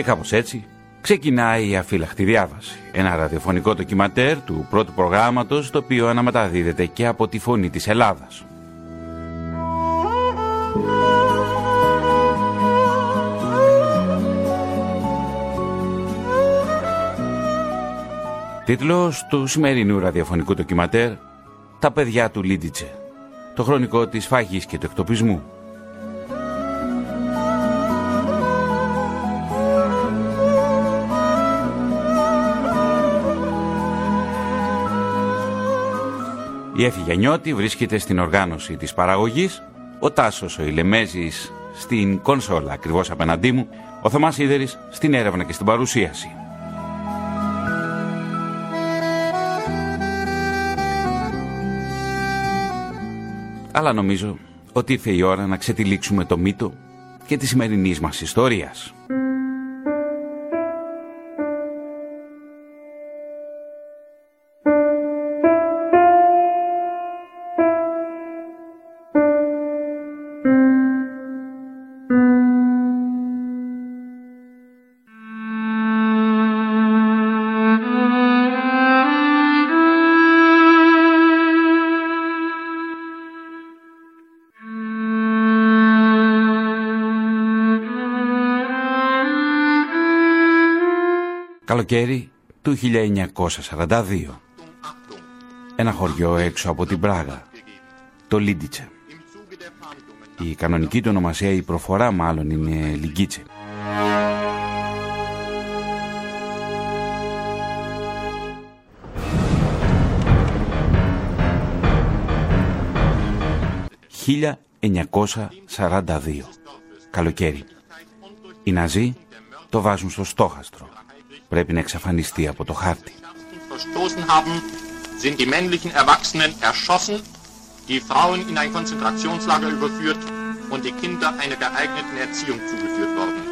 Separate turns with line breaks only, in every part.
Και κάπως έτσι ξεκινάει η αφύλακτη διάβαση. Ένα ραδιοφωνικό ντοκιματέρ του πρώτου προγράμματος το οποίο αναμεταδίδεται και από τη φωνή της Ελλάδας. Τίτλος του σημερινού ραδιοφωνικού ντοκιματέρ «Τα παιδιά του Λίντιτσε». Το χρονικό της φάγης και του εκτοπισμού. Η Έφη Γιαννιώτη βρίσκεται στην οργάνωση της παραγωγής, ο Τάσος ο Ηλεμέζης στην κονσόλα ακριβώς απέναντί μου, ο Θωμάς Ίδερης στην έρευνα και στην παρουσίαση. Αλλά νομίζω ότι ήρθε η ώρα να ξετυλίξουμε το μύτο και τη σημερινή μας ιστορίας. Καλοκαίρι του 1942. Ένα χωριό έξω από την Πράγα, το Λίντιτσε. Η κανονική του ονομασία, η προφορά μάλλον είναι Λιγκίτσε. «1942. Καλοκαίρι. Οι Ναζί το βάζουν στο στόχαστρο πρέπει να εξαφανιστεί από το χάρτη. sind die männlichen Erwachsenen erschossen, die Frauen in ein Konzentrationslager überführt und die Kinder einer geeigneten Erziehung zugeführt worden.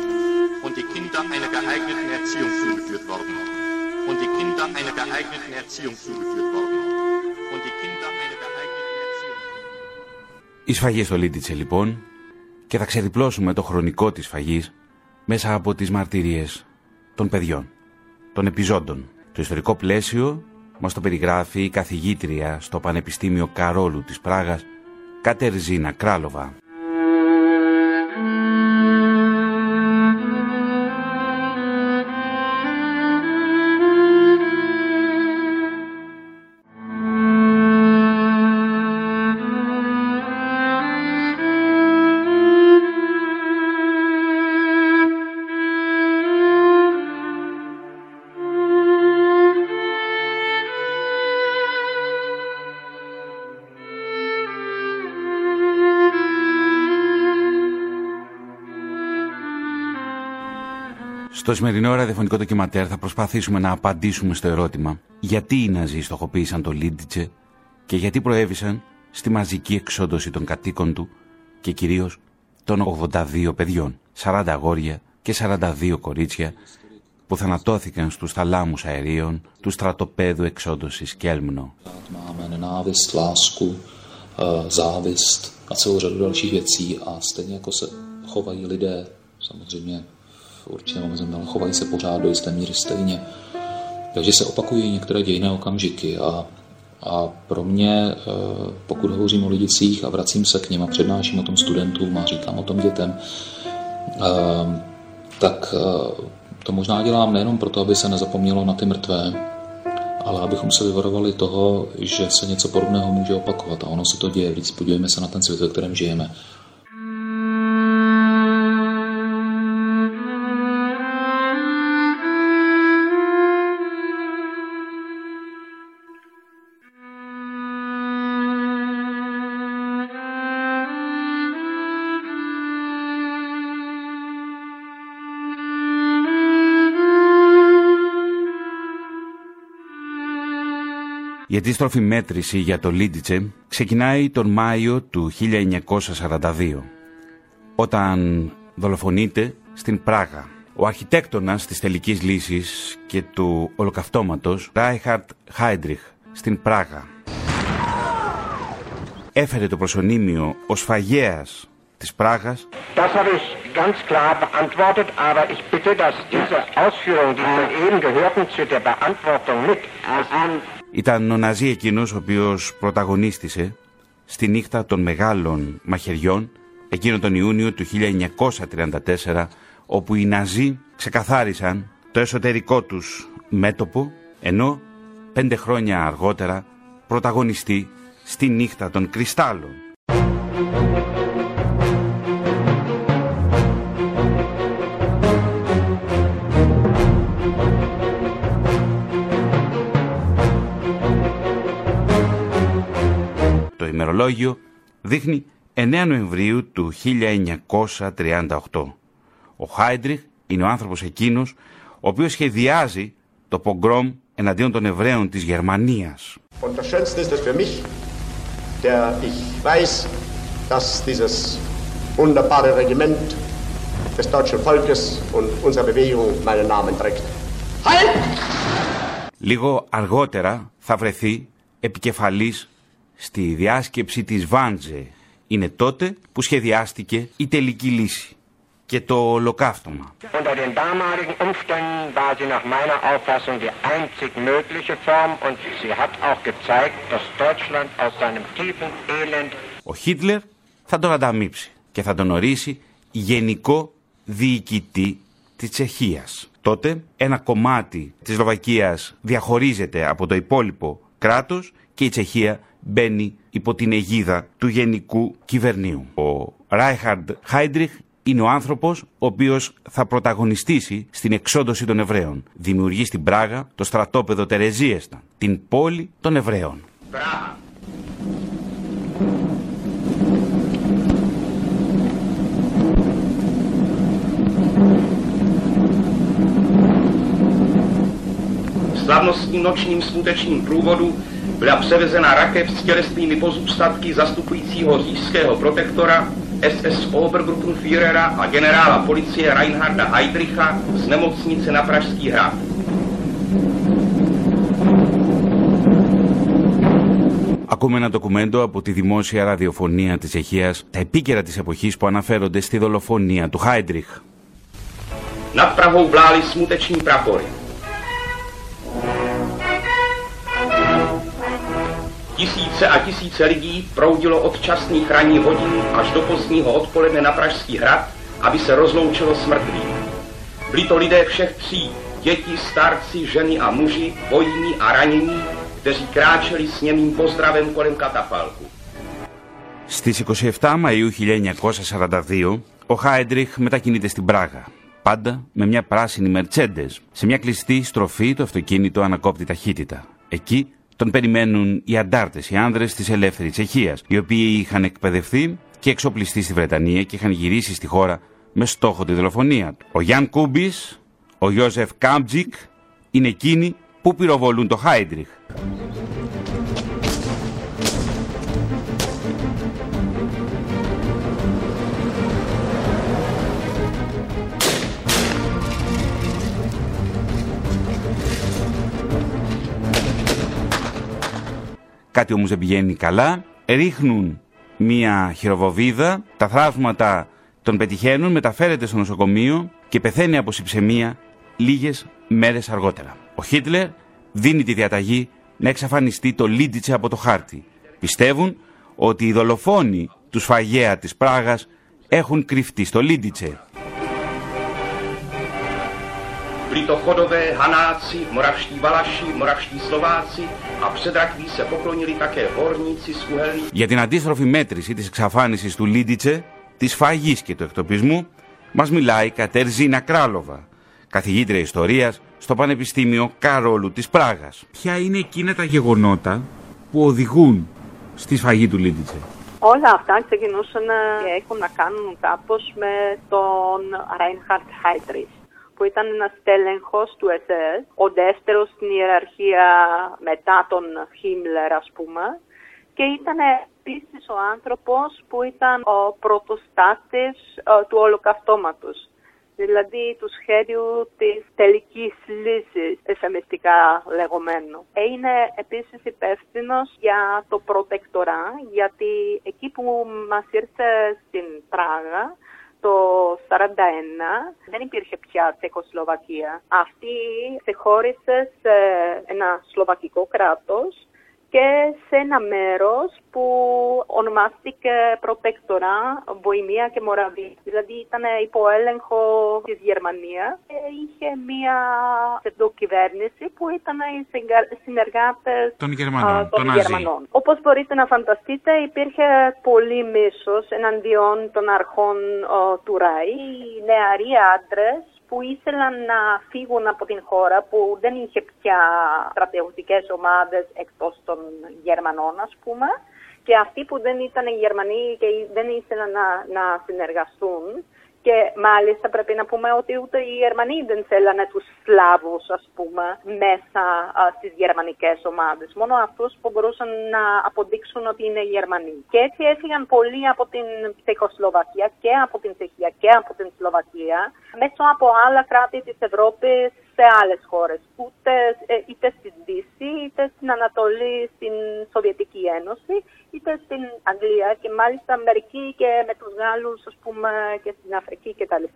Und die Kinder einer geeigneten Erziehung zugeführt worden. Und die Kinder einer geeigneten Erziehung zugeführt worden. Und die Kinder einer geeigneten Erziehung. Η σφαγή στο Λίτιτσε λοιπόν και θα ξεδιπλώσουμε το χρονικό της φαγής μέσα από τις μαρτυρίες των παιδιών των επιζώντων. Το ιστορικό πλαίσιο μας το περιγράφει η καθηγήτρια στο Πανεπιστήμιο Καρόλου της Πράγας, Κατερζίνα Κράλοβα. Στο σημερινό ραδιοφωνικό ντοκιματέρ θα προσπαθήσουμε να απαντήσουμε στο ερώτημα γιατί οι Ναζί στοχοποίησαν το Λίντιτσε και γιατί προέβησαν στη μαζική εξόντωση των κατοίκων του και κυρίως των 82 παιδιών, 40 αγόρια και 42 κορίτσια που θανατώθηκαν στους θαλάμους αερίων του στρατοπέδου εξόντωσης Κέλμνο. samozřejmě v určitém omezeném, ale chovají se pořád do jisté míry stejně. Takže se opakují některé dějné okamžiky a, a pro mě, eh, pokud hovořím o lidicích a vracím se k ním a přednáším o tom studentům a říkám o tom dětem, eh, tak eh, to možná dělám nejenom proto, aby se nezapomnělo na ty mrtvé, ale abychom se vyvarovali toho, že se něco podobného může opakovat. A ono se to děje. Víc podívejme se na ten svět, ve kterém žijeme. Η αντίστροφη μέτρηση για το Λίντιτσε ξεκινάει τον Μάιο του 1942, όταν δολοφονείται στην Πράγα. Ο αρχιτέκτονας της τελικής λύσης και του ολοκαυτώματος, Ράιχαρτ Χάιντριχ, στην Πράγα. Έφερε το προσωνύμιο ο σφαγέας της Πράγας.
Das habe ich ganz klar beantwortet, aber ich bitte, dass diese Ausführungen, die eben gehörten, zu der Beantwortung mit.
Ήταν ο Ναζί εκείνος ο οποίος πρωταγωνίστησε στη νύχτα των μεγάλων μαχαιριών εκείνο τον Ιούνιο του 1934 όπου οι Ναζί ξεκαθάρισαν το εσωτερικό τους μέτωπο ενώ πέντε χρόνια αργότερα πρωταγωνιστεί στη νύχτα των κρυστάλλων. Ημερολόγιο δείχνει 9 Νοεμβρίου του 1938. Ο Χάιντριχ είναι ο άνθρωπος εκείνος ο οποίος σχεδιάζει το πογκρόμ εναντίον των Εβραίων της Γερμανίας.
Und das Schönste ist es für mich, der ich weiß, dass dieses wunderbare Regiment des deutschen Volkes und unserer Bewegung meinen Namen trägt. Halt!
Λίγο αργότερα θα βρεθεί επικεφαλής στη διάσκεψη της Βάντζε. Είναι τότε που σχεδιάστηκε η τελική λύση και το ολοκαύτωμα.
Unter den damaligen Umständen war sie nach meiner Auffassung die einzig mögliche Form und sie hat auch gezeigt, dass Deutschland aus seinem tiefen Elend
Ο Χίτλερ θα τον ανταμείψει και θα τον ορίσει γενικό διοικητή της Τσεχίας. Τότε ένα κομμάτι της Σλοβακίας διαχωρίζεται από το υπόλοιπο κράτος και η Τσεχία μπαίνει υπό την αιγίδα του γενικού κυβερνίου. Ο Ράιχαρντ Χάιντριχ είναι ο άνθρωπος ο οποίος θα πρωταγωνιστήσει στην εξόντωση των Εβραίων. Δημιουργεί στην Πράγα το στρατόπεδο Τερεζίεσταν, την πόλη των Εβραίων.
Praha.
V slavnostním nočním slunečním průvodu byla převezena rakev s tělesnými pozůstatky zastupujícího říšského protektora SS Obergruppenführera a generála policie Reinharda Heydricha z nemocnice na Pražský hrad.
Ακούμε ένα ντοκουμέντο από τη δημόσια ραδιοφωνία της Τσεχίας, τα επίκαιρα της εποχής που αναφέρονται στη δολοφονία του Χάιντριχ.
Nad Prahou vlály smuteční prapory. Tisíce a tisíce lidí proudilo od časných ranních hodin až do pozdního odpoledne na Pražský hrad, aby se rozloučilo s mrtvým. Byli to lidé všech tří, děti, starci, ženy a muži, vojní a ranění, kteří kráčeli s němým pozdravem kolem katafalku.
Στις 27 Μαΐου 1942, ο Χάιντριχ μετακινείται στην Πράγα. Πάντα με μια πράσινη Mercedes. Σε μια κλειστή στροφή το αυτοκίνητο ανακόπτει ταχύτητα. Εκεί τον περιμένουν οι αντάρτες, οι άνδρες της ελεύθερης Τσεχίας, οι οποίοι είχαν εκπαιδευτεί και εξοπλιστεί στη Βρετανία και είχαν γυρίσει στη χώρα με στόχο τη δολοφονία του. Ο Γιάν Κούμπης, ο Ιώζεφ Γκάμπτσικ είναι εκείνοι που πυροβολούν το Χάιντριχ. Κάτι όμως δεν πηγαίνει καλά. Ρίχνουν μία χειροβοβίδα, τα θράψματα τον πετυχαίνουν, μεταφέρεται στο νοσοκομείο και πεθαίνει από συψεμία λίγες μέρες αργότερα. Ο Χίτλερ δίνει τη διαταγή να εξαφανιστεί το Λίντιτσε από το χάρτη. Πιστεύουν ότι οι δολοφόνοι του σφαγέα της Πράγας έχουν κρυφτεί στο Λίντιτσε.
Byli to chodové, hanáci, moravští valaši, moravští slováci a před rakví se poklonili také horníci z uhelných
Για την αντίστροφη μέτρηση της εξαφάνισης του Λίντιτσε, της φαγής και του εκτοπισμού, μας μιλάει η Κατέρζινα Κράλοβα, καθηγήτρια ιστορίας στο Πανεπιστήμιο Καρόλου της Πράγας. Ποια είναι εκείνα τα γεγονότα που οδηγούν στη σφαγή του Λίντιτσε;
Όλα αυτά ξεκινούσαν και έχουν να κάνουν κάπως με τον Reinhard Heydrich που ήταν ένας τέλεγχος του SS, ο δεύτερος στην ιεραρχία μετά τον Χίμλερ ας πούμε και ήταν επίσης ο άνθρωπος που ήταν ο πρωτοστάτης ε, του ολοκαυτώματος δηλαδή του σχέδιου της τελικής λύσης, εφημιστικά λεγόμενο. Είναι επίσης υπεύθυνος για το προτεκτορά, γιατί εκεί που μας ήρθε στην Πράγα, το 1941 δεν υπήρχε πια Τσεχοσλοβακία. Αυτή σε χώρισε σε ένα σλοβακικό κράτος και σε ένα μέρος που ονομάστηκε προτέκτορα Βοημία και Μοραβή. Δηλαδή ήταν υπό έλεγχο της Γερμανίας και είχε μία ψευδοκυβέρνηση που ήταν οι συνεργάτες
των Γερμανών.
των Γερμανών. Όπως μπορείτε να φανταστείτε υπήρχε πολύ μίσος εναντίον των αρχών του ΡΑΗ. Οι νεαροί άντρες που ήθελαν να φύγουν από την χώρα που δεν είχε πια στρατιωτικές ομάδες εκτός των Γερμανών ας πούμε και αυτοί που δεν ήταν Γερμανοί και δεν ήθελαν να, να συνεργαστούν και μάλιστα πρέπει να πούμε ότι ούτε οι Γερμανοί δεν θέλανε τους Σλάβους, ας πούμε, μέσα α, στις γερμανικές ομάδες. Μόνο αυτούς που μπορούσαν να αποδείξουν ότι είναι Γερμανοί. Και έτσι έφυγαν πολλοί από την Τσεχοσλοβακία και από την Τσεχία και από την Σλοβακία μέσω από άλλα κράτη της Ευρώπης σε άλλες χώρες. Ούτε, ε, είτε στην Δύση, είτε στην Ανατολή, στην Σοβιετική Ένωση είτε στην Αγγλία και μάλιστα μερικοί και με τους Γάλλους ας πούμε και στην Αφρική κτλ.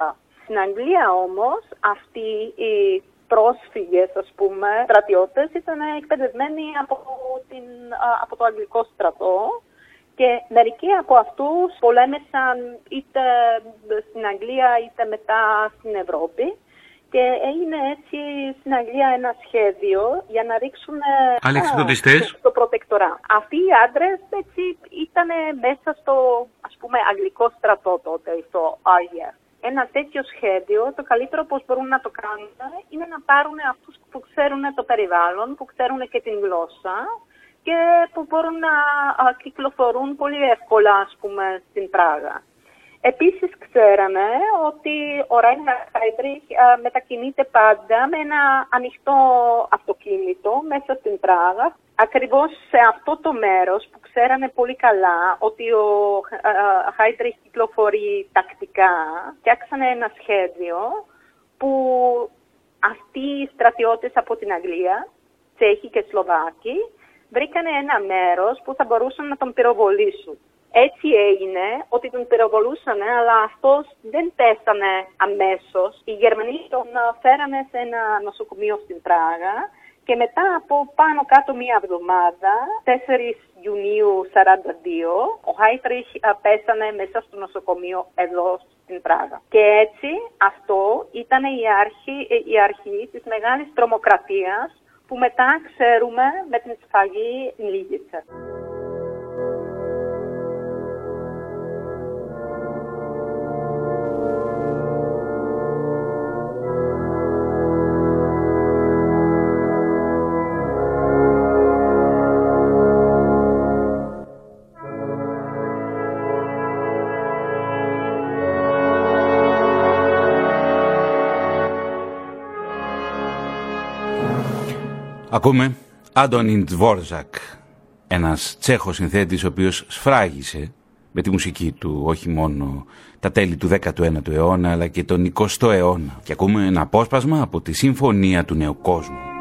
Στην Αγγλία όμως αυτοί οι πρόσφυγες ας πούμε στρατιώτες ήταν εκπαιδευμένοι από, την, από το αγγλικό στρατό και μερικοί από αυτούς πολέμησαν είτε στην Αγγλία είτε μετά στην Ευρώπη και έγινε έτσι στην Αγγλία ένα σχέδιο για να ρίξουν
στο
προτεκτορά. Αυτοί οι άντρες έτσι ήταν μέσα στο ας πούμε αγγλικό στρατό τότε, στο Άγια. Ένα τέτοιο σχέδιο, το καλύτερο πώς μπορούν να το κάνουν είναι να πάρουν αυτούς που ξέρουν το περιβάλλον, που ξέρουν και την γλώσσα και που μπορούν να κυκλοφορούν πολύ εύκολα, ας πούμε, στην Πράγα. Επίσης ξέραμε ότι ο Ράινερ Χάιντριχ μετακινείται πάντα με ένα ανοιχτό αυτοκίνητο μέσα στην Πράγα. Ακριβώς σε αυτό το μέρος που ξέρανε πολύ καλά ότι ο Χάιντριχ κυκλοφορεί τακτικά, φτιάξανε ένα σχέδιο που αυτοί οι στρατιώτες από την Αγγλία, Τσέχοι και Σλοβάκοι, βρήκανε ένα μέρος που θα μπορούσαν να τον πυροβολήσουν. Έτσι έγινε ότι τον πυροβολούσαν, αλλά αυτός δεν πέθανε αμέσως. Οι Γερμανοί τον φέρανε σε ένα νοσοκομείο στην Πράγα και μετά από πάνω κάτω μία εβδομάδα, 4 Ιουνίου 42, ο Χάιτριχ πέθανε μέσα στο νοσοκομείο εδώ στην Πράγα. Και έτσι αυτό ήταν η αρχή, η αρχή της μεγάλης τρομοκρατίας που μετά ξέρουμε με την σφαγή Λίγιτσα.
Ακούμε Άντωνιν Τβόρζακ, ένας Τσέχος συνθέτης ο οποίος σφράγισε με τη μουσική του όχι μόνο τα τέλη του 19ου αιώνα αλλά και τον 20ο αιώνα. Και ακούμε ένα απόσπασμα από τη Συμφωνία του Νέου Κόσμου.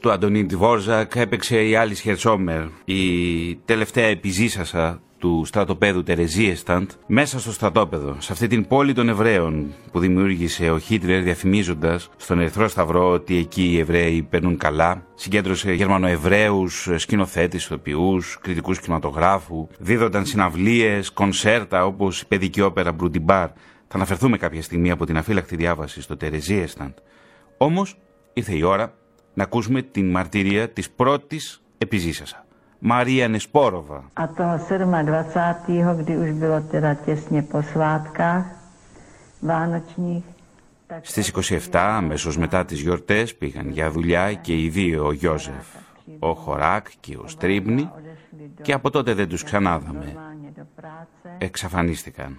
Του Αντωνίν Τιβόρζακ έπαιξε η Άλλη Χερσόμερ, η τελευταία επιζήσασα του στρατοπέδου Τερεζίεσταντ μέσα στο στρατόπεδο, σε αυτή την πόλη των Εβραίων που δημιούργησε ο Χίτλερ διαφημίζοντας στον Ερυθρό Σταυρό ότι εκεί οι Εβραίοι παίρνουν καλά. Συγκέντρωσε Γερμανοεβραίους, σκηνοθέτε, ηθοποιούς, κριτικούς κινηματογράφου, δίδονταν συναυλίες, κονσέρτα όπως η παιδική όπερα Μπρουντιμπάρ. Θα αναφερθούμε κάποια στιγμή από την αφύλακτη διάβαση στο Τερεζίεσταντ. Όμως ήρθε η ώρα να ακούσουμε την μαρτυρία της πρώτης επιζήσασα. Maria Nesporova.
A toho 27. kdy už bylo teda těsně po svátkách vánočních,
Στις 27, αμέσως μετά τις γιορτές, πήγαν για δουλειά και οι δύο, ο Γιώζεφ, ο Χωράκ και ο Στρίμπνη και από τότε δεν τους ξανάδαμε.
normálně do práce
Εξαφανίστηκαν.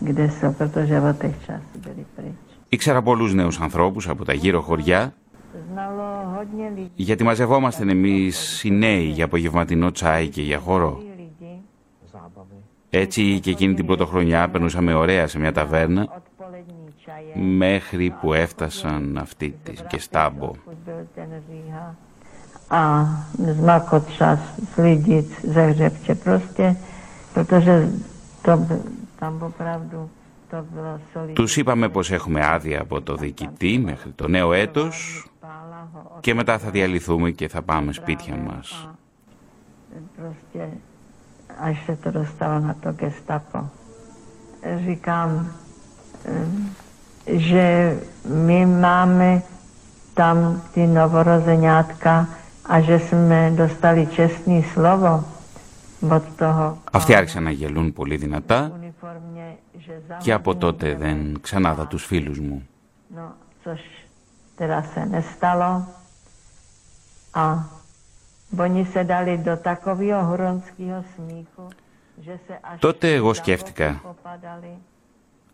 A víc už teda jsme je ne, nevěděli, kde jsou, protože od těch časů byli pryč.
Ήξερα πολλούς νέους ανθρώπους από τα γύρω χωριά,
Znalo hodně lidí,
γιατί μαζευόμασταν εμείς οι νέοι για απογευματινό τσάι και για χορό.
lidi
Έτσι και εκείνη την πρωτοχρονιά περνούσαμε ωραία σε μια ταβέρνα
odpolední čaje,
μέχρι που έφτασαν αυτοί της Γκεστάμπο.
pokud byl ten Říha. A zmakot čas z lidí ze hřebče prostě, protože to,
τους είπαμε πως έχουμε άδεια από το διοικητή μέχρι το νέο έτος και μετά θα διαλυθούμε και θα πάμε σπίτια μας. Αυτοί άρχισαν να γελούν πολύ δυνατά και από τότε δεν ξανάδα τους φίλους μου. Τότε εγώ σκέφτηκα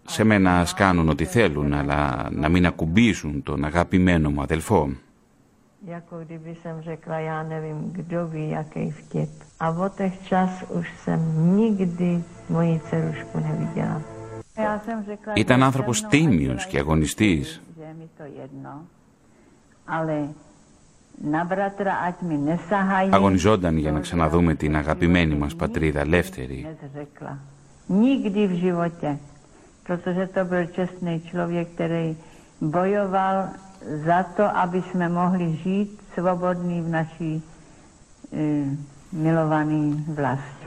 σε μένα ας κάνουν ό,τι θέλουν, αλλά να μην ακουμπήσουν τον αγαπημένο μου αδελφό.
Από τέχ час ουσέμ νίγδι μου η τσερούσκου να βγει
ήταν άνθρωπος τίμιος και αγωνιστής. Αγωνιζόταν για να ξαναδούμε την αγαπημένη μας πατρίδα,
Λεύτερη.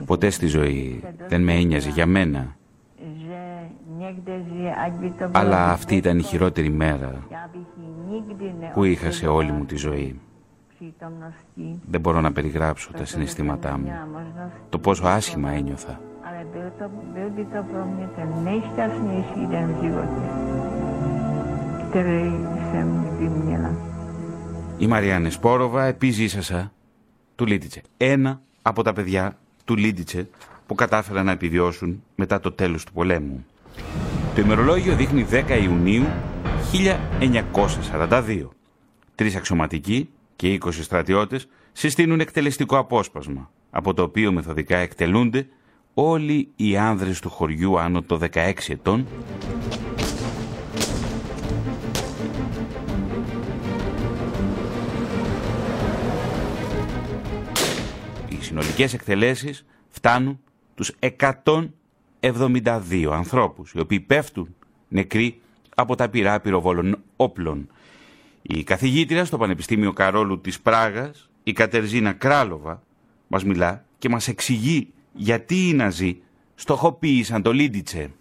Ποτέ στη ζωή δεν με ένιωσε για μένα.
Že někde žije, ať by to bylo...
Αλλά αυτή ήταν η χειρότερη μέρα
Já bych ji nikdy
που είχα σε όλη μου τη ζωή.
přítomností.
Δεν μπορώ να περιγράψω τα συναισθήματά μου.
Měla možnost,
Το πόσο άσχημα ένιωθα.
ale byl, to, byl by to pro mě ten nejšťastnější den v životě, který jsem kdy měla.
Η Μαριάννη Σπόροβα επιζήσασα του Λίτιτσε. Ένα από τα παιδιά του Λίτιτσε που κατάφεραν να επιβιώσουν μετά το τέλος του πολέμου. Το ημερολόγιο δείχνει 10 Ιουνίου 1942. Τρεις αξιωματικοί και 20 στρατιώτες συστήνουν εκτελεστικό απόσπασμα, από το οποίο μεθοδικά εκτελούνται όλοι οι άνδρες του χωριού άνω το 16 ετών Οι συνολικές εκτελέσεις φτάνουν τους 172 ανθρώπους, οι οποίοι πέφτουν νεκροί από τα πυρά πυροβόλων όπλων. Η καθηγήτρια στο Πανεπιστήμιο Καρόλου της Πράγας, η Κατερζίνα Κράλοβα, μας μιλά και μας εξηγεί γιατί οι Ναζί στοχοποίησαν το Λίντιτσε.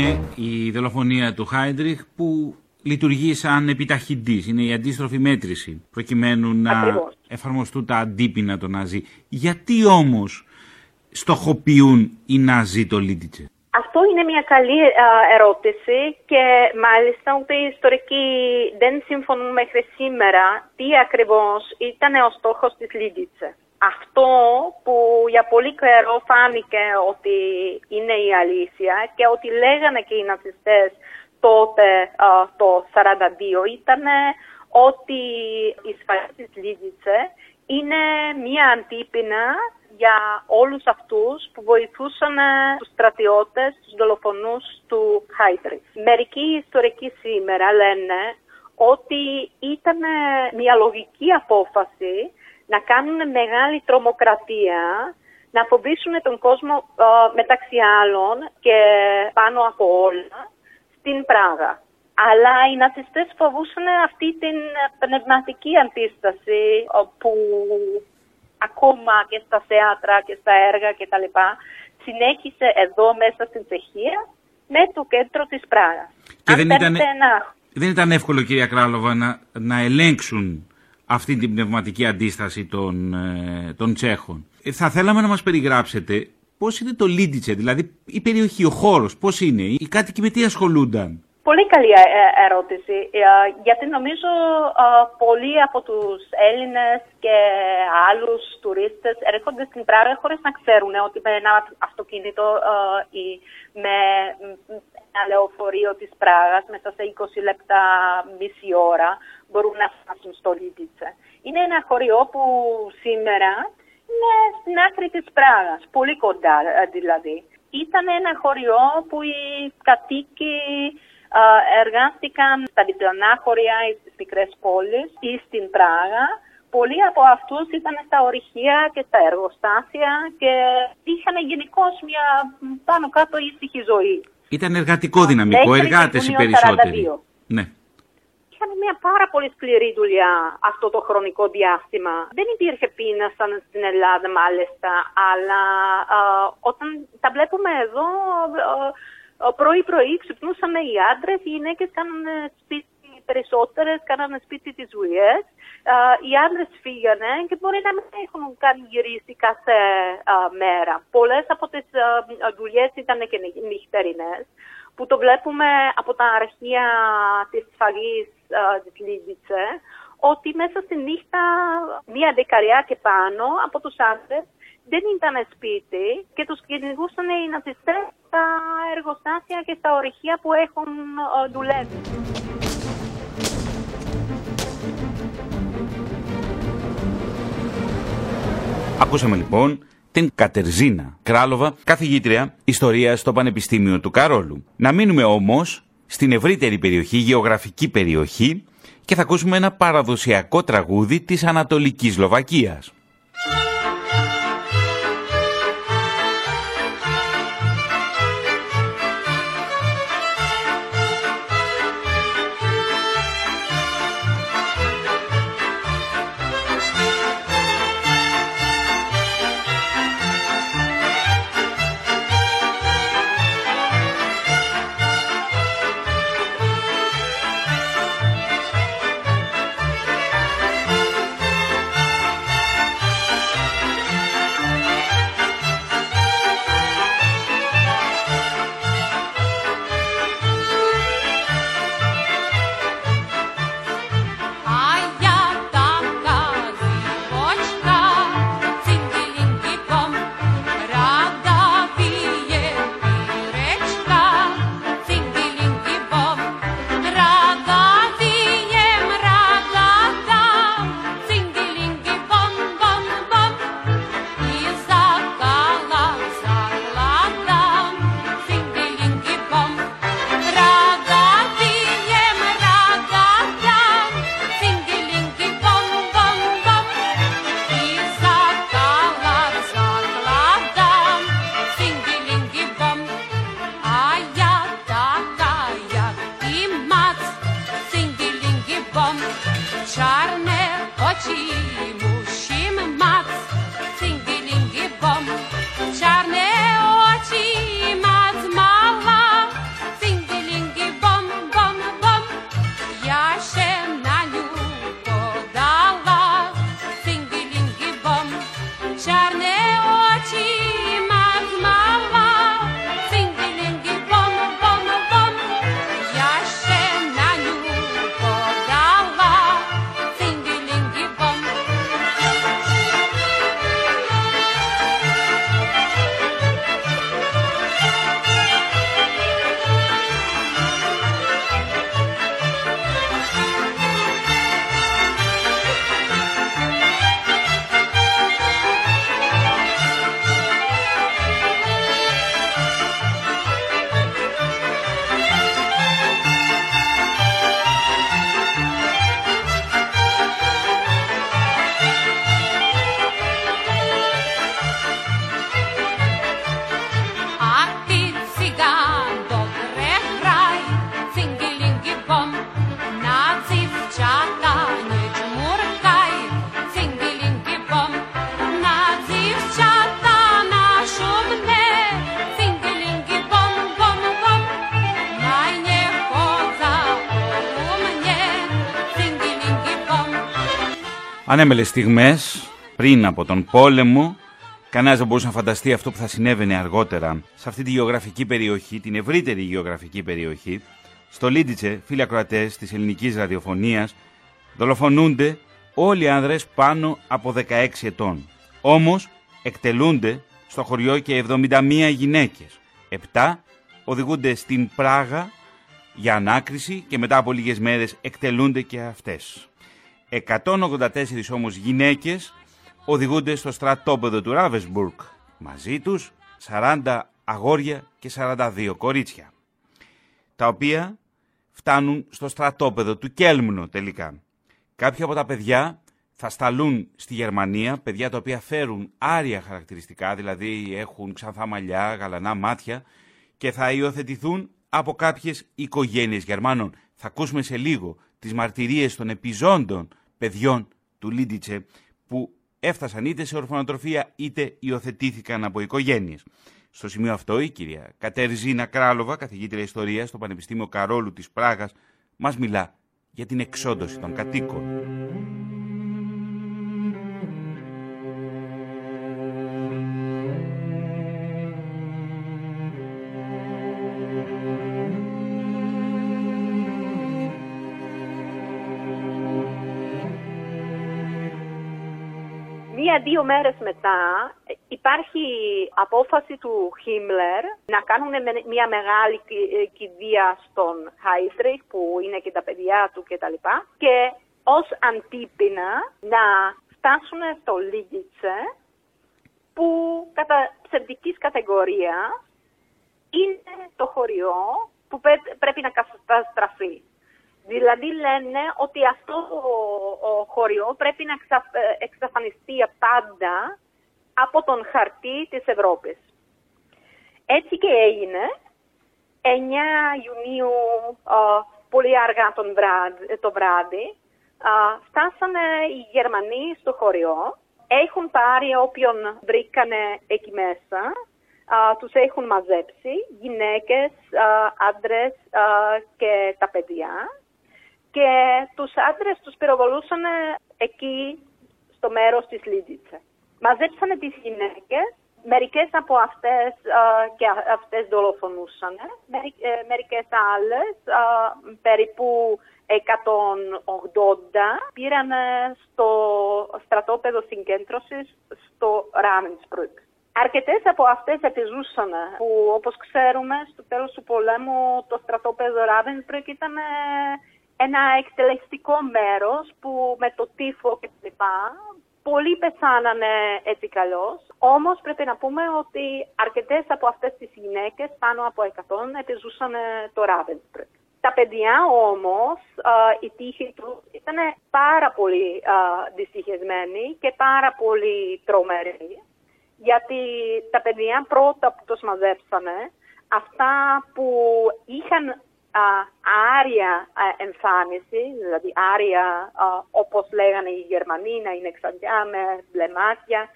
Είναι η δολοφονία του Χάιντριχ που λειτουργεί σαν επιταχυντής. Είναι η αντίστροφη μέτρηση προκειμένου να
Ακριβώς.
εφαρμοστούν τα αντίπεινα των Ναζί. Γιατί όμως στοχοποιούν οι Ναζί το Λίντιτσε.
Αυτό είναι μια καλή α, ερώτηση και μάλιστα ούτε οι ιστορικοί δεν συμφωνούν μέχρι σήμερα τι ακριβώς ήταν ο στόχος της Λίντιτσε. Αυτό που για πολύ καιρό φάνηκε ότι είναι η αλήθεια και ότι λέγανε και οι ναζιστές τότε α, το 1942 ήταν ότι η σφαγή της Λίντιτσε είναι μια αντίπεινα για όλους αυτούς που βοηθούσαν ε, τους στρατιώτες, τους δολοφονούς του Χάιτρι. Μερικοί ιστορικοί σήμερα λένε ότι ήταν μια λογική απόφαση να κάνουν μεγάλη τρομοκρατία, να φοβήσουν τον κόσμο ε, μεταξύ άλλων και πάνω από όλα στην Πράγα. Αλλά οι νατσιστές φοβούσαν αυτή την πνευματική αντίσταση που ακόμα και στα θέατρα και στα έργα κτλ. συνέχισε εδώ μέσα στην Τσεχία με το κέντρο της Πράγας.
Και δεν ήταν, δεν ήταν εύκολο κυρία Κράλοβα να, να ελέγξουν αυτή την πνευματική αντίσταση των, ε, των Τσέχων. Ε, θα θέλαμε να μας περιγράψετε πώς είναι το Λίντιτσε, δηλαδή η περιοχή, ο χώρος, πώς είναι, οι κάτοικοι με τι ασχολούνταν.
Πολύ καλή ε, ερώτηση, ε, γιατί νομίζω ε, πολλοί από τους Έλληνες και άλλους τουρίστες έρχονται στην Πράγα χωρίς να ξέρουν ότι με ένα αυτοκίνητο ή με ένα λεωφορείο της Πράγας μέσα σε 20 λεπτά, μισή ώρα μπορούν να φτάσουν στο Λίτιτσε. Είναι ένα χωριό που σήμερα είναι στην άκρη της Πράγας, πολύ κοντά δηλαδή. Ήταν ένα χωριό που οι κατοίκοι εργάστηκαν στα διπλανά χωριά στις μικρές πόλεις ή στην Πράγα. Πολλοί από αυτούς ήταν στα ορυχεία και στα εργοστάσια και είχαν γενικώς μια πάνω κάτω ήσυχη ζωή.
Ήταν εργατικό δυναμικό, εργάτες οι περισσότεροι. Ναι.
Είχαν μια πάρα πολύ σκληρή δουλειά αυτό το χρονικό διάστημα. Δεν υπήρχε πείνα σαν στην Ελλάδα μάλιστα, αλλά όταν τα βλέπουμε εδώ πρωί-πρωί ξυπνούσαμε οι άντρες, οι γυναίκες κάνανε σπίτι περισσότερες, κάνανε σπίτι τις δουλειές. Οι άντρες φύγανε και μπορεί να μην έχουν καν γυρίσει κάθε μέρα. Πολλές από τις δουλειές ήταν και νυχτερινές, που το βλέπουμε από τα αρχεία της φαγής της Λίντιτσε, ότι μέσα στη νύχτα μία δεκαριά και πάνω από τους άντρες δεν ήταν σπίτι και τους κυνηγούσαν οι ναζιστές στα εργοστάσια και στα ορυχεία που έχουν ε, δουλεύει.
Ακούσαμε λοιπόν την Κατερζίνα Κράλοβα, καθηγήτρια ιστορίας στο Πανεπιστήμιο του Καρόλου. Να μείνουμε όμως στην ευρύτερη περιοχή, γεωγραφική περιοχή και θα ακούσουμε ένα παραδοσιακό τραγούδι της Ανατολικής Σλοβακίας. Ανέμελες στιγμές πριν από τον πόλεμο Κανένας δεν μπορούσε να φανταστεί αυτό που θα συνέβαινε αργότερα σε αυτή τη γεωγραφική περιοχή, την ευρύτερη γεωγραφική περιοχή. Στο Λίντιτσε, φίλοι ακροατές της ελληνικής ραδιοφωνίας, δολοφονούνται όλοι οι άνδρες πάνω από 16 ετών. Όμως εκτελούνται στο χωριό και 71 γυναίκες. Επτά οδηγούνται στην Πράγα για ανάκριση και μετά από λίγες μέρες εκτελούνται και αυτές. 184 όμως γυναίκες οδηγούνται στο στρατόπεδο του Ράβεσμπουργκ. Μαζί τους 40 αγόρια και 42 κορίτσια. Τα οποία φτάνουν στο στρατόπεδο του Κέλμνο τελικά. Κάποια από τα παιδιά θα σταλούν στη Γερμανία, παιδιά τα οποία φέρουν άρια χαρακτηριστικά, δηλαδή έχουν ξανθά μαλλιά, γαλανά μάτια και θα υιοθετηθούν από κάποιες οικογένειες Γερμάνων. Θα ακούσουμε σε λίγο τις μαρτυρίες των επιζώντων παιδιών του Λίντιτσε που έφτασαν είτε σε ορφανοτροφία είτε υιοθετήθηκαν από οικογένειες. Στο σημείο αυτό η κυρία Κατερζίνα Κράλοβα, καθηγήτρια ιστορίας στο Πανεπιστήμιο Καρόλου της Πράγας, μας μιλά για την εξόντωση των κατοίκων.
Μία-δύο μέρες μετά υπάρχει απόφαση του Χίμλερ να κάνουν μια μεγάλη ε, κηδεία στον Χάιντριχ που είναι και τα παιδιά του κτλ. Και, και ως αντίπεινα να φτάσουν στο Λίγιτσε που κατά ψευδικής κατηγορίας είναι το χωριό που πρέπει να καταστραφεί. Δηλαδή λένε ότι αυτό ο, χωριό πρέπει να ε, εξαφανιστεί πάντα από τον χαρτί της Ευρώπης. Έτσι και έγινε. 9 Ιουνίου, πολύ αργά τον βράδυ, το βράδυ, φτάσανε οι Γερμανοί στο χωριό. Έχουν πάρει όποιον βρήκανε εκεί μέσα. τους έχουν μαζέψει, γυναίκες, άντρες και τα παιδιά και τους άντρες τους πυροβολούσαν εκεί στο μέρος της Λίτζιτσα. Μαζέψανε τις γυναίκες, μερικές από αυτές και αυτές δολοφονούσαν, ε, μερικές άλλες, περίπου 180, πήραν στο στρατόπεδο συγκέντρωσης στο Ράμινσπρουκ. Αρκετές από αυτές επιζούσαν, που όπως ξέρουμε στο τέλος του πολέμου το στρατόπεδο Ράβενσπρουκ ήταν ένα εκτελεστικό μέρος που με το τύφο και λοιπά πολλοί πεθάνανε έτσι καλώς. Όμως πρέπει να πούμε ότι αρκετές από αυτές τις γυναίκες, πάνω από 100, επιζούσαν το Ravensbrück. Τα παιδιά όμως, η τύχη τους ήταν πάρα πολύ δυστυχισμένη και πάρα πολύ τρομερή. Γιατί τα παιδιά πρώτα που τους μαζέψανε, αυτά που είχαν άρια εμφάνιση, δηλαδή άρια όπως λέγανε οι Γερμανοί να είναι ξαντιά με μπλε μάτια.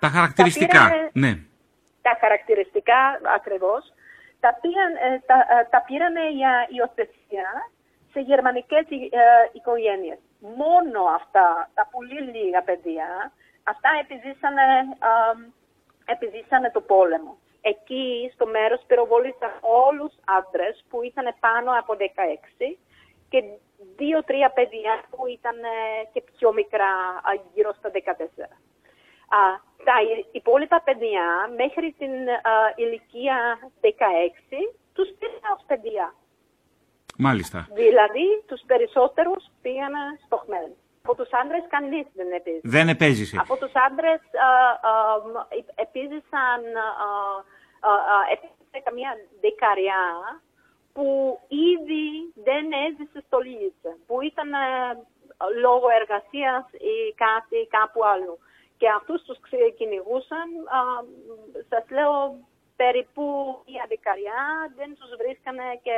Τα χαρακτηριστικά, τα ναι.
Τα χαρακτηριστικά ακριβώς. Τα, πήραν, ε, τα, ε, τα πήραν για υιοθεσία σε γερμανικές ε, οικογένειες. Μόνο αυτά, τα πολύ λίγα παιδιά, αυτά επιζήσανε το πόλεμο εκεί στο μέρος πυροβολήσαν όλους άντρες που ήταν πάνω από 16 και δύο-τρία παιδιά που ήταν ε, και πιο μικρά, γύρω στα 14. τα υπόλοιπα παιδιά μέχρι την ηλικία 16 τους πήραν ως παιδιά.
Μάλιστα.
Δηλαδή τους περισσότερους πήγαν στο χμέν. Από τους άντρες κανείς δεν επέζησε.
Δεν επέζησε.
Από τους άντρες επίζησαν έπαιξε καμία δεκαριά που ήδη δεν έζησε στο Λίτσε, που ήταν ε, λόγω εργασίας ή κάτι κάπου αλλού. Και αυτούς τους κυνηγούσαν, σας λέω, περίπου η αδικαριά δεν τους βρίσκανε και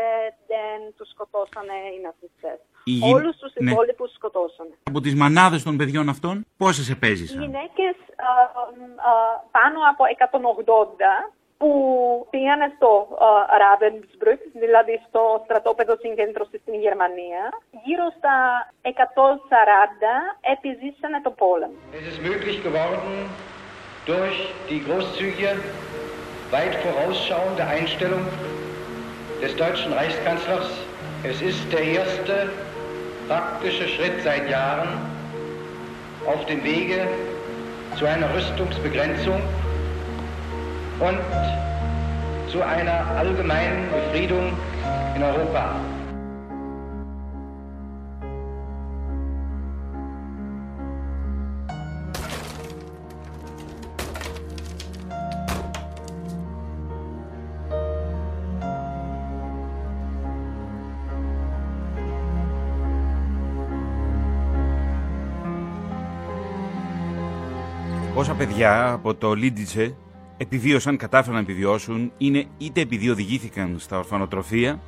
δεν τους σκοτώσανε οι ναζιστές. Γυ... Όλους τους ναι. υπόλοιπους σκοτώσανε.
Από τις μανάδες των παιδιών αυτών, πόσες επέζησαν;
Οι γυναίκες πάνω από 180 που πήγανε στο uh, Ravensbrück, δηλαδή στο στρατόπεδο συγκέντρωση στην Γερμανία. Γύρω στα 140 επιζήσανε το πόλεμο.
Es ist möglich geworden, durch die großzügige, weit vorausschauende Einstellung des deutschen Reichskanzlers. Es ist der erste praktische Schritt seit Jahren auf dem Wege zu einer Rüstungsbegrenzung und zu einer allgemeinen Befriedung in Europa.
Όσα παιδιά από το Λίντιτσε επιβίωσαν, κατάφεραν να επιβιώσουν, είναι είτε επειδή οδηγήθηκαν στα ορφανοτροφία,